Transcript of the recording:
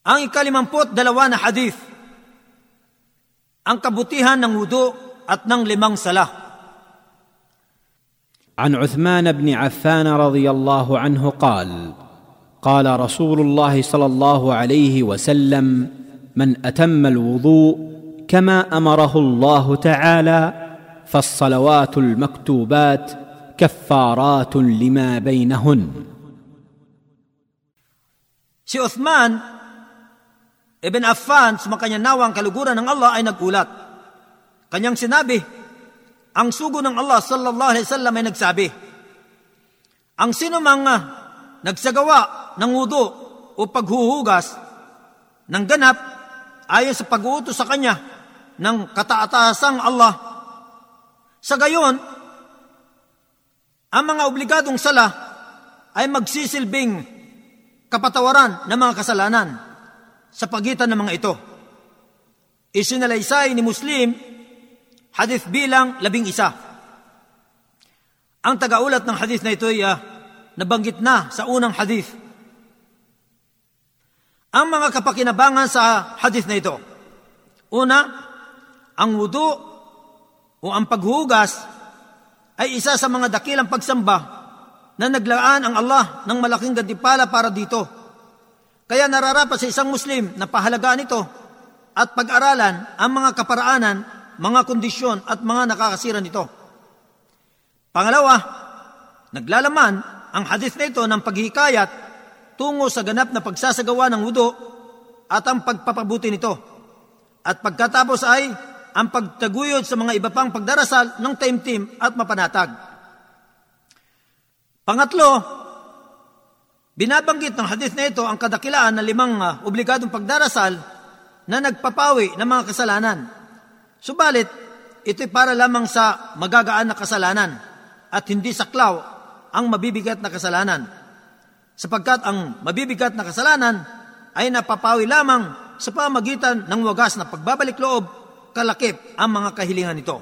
Ang ikalimamput dalawa na hadith, ang kabutihan ng wudu at ng limang sala. عن عثمان بن عفان رضي الله عنه قال قال رسول الله صلى الله عليه وسلم من اتم الوضوء كما امره الله تعالى فالصلوات المكتوبات كفارات لما بينهن Si Uthman ibn Affan, sumakanya nawang kaluguran ng Allah ay nagulat. Kanyang sinabi, ang sugo ng Allah sallallahu alaihi wasallam ay nagsabi, ang sino mang ah, nagsagawa ng wudu o paghuhugas ng ganap ayon sa pag-uutos sa kanya ng kataatasang Allah. Sa gayon, ang mga obligadong sala ay magsisilbing kapatawaran ng mga kasalanan sa pagitan ng mga ito. Isinalaysay ni Muslim, hadith bilang labing isa. Ang tagaulat ng hadith na ito ay uh, nabanggit na sa unang hadith. Ang mga kapakinabangan sa hadith na ito. Una, ang wudu o ang paghugas ay isa sa mga dakilang pagsamba na naglaan ang Allah ng malaking gantipala para dito. Kaya nararapat sa isang Muslim na pahalagaan ito at pag-aralan ang mga kaparaanan, mga kondisyon at mga nakakasira nito. Pangalawa, naglalaman ang hadith na ito ng paghihikayat tungo sa ganap na pagsasagawa ng wudu at ang pagpapabuti nito. At pagkatapos ay ang pagtaguyod sa mga iba pang pagdarasal ng taimtim at mapanatag. Pangatlo, binabanggit ng hadith na ito ang kadakilaan ng limang uh, obligadong pagdarasal na nagpapawi ng mga kasalanan. Subalit, ito'y para lamang sa magagaan na kasalanan at hindi saklaw ang mabibigat na kasalanan. Sapagkat ang mabibigat na kasalanan ay napapawi lamang sa pamagitan ng wagas na pagbabalik loob, kalakip ang mga kahilingan nito.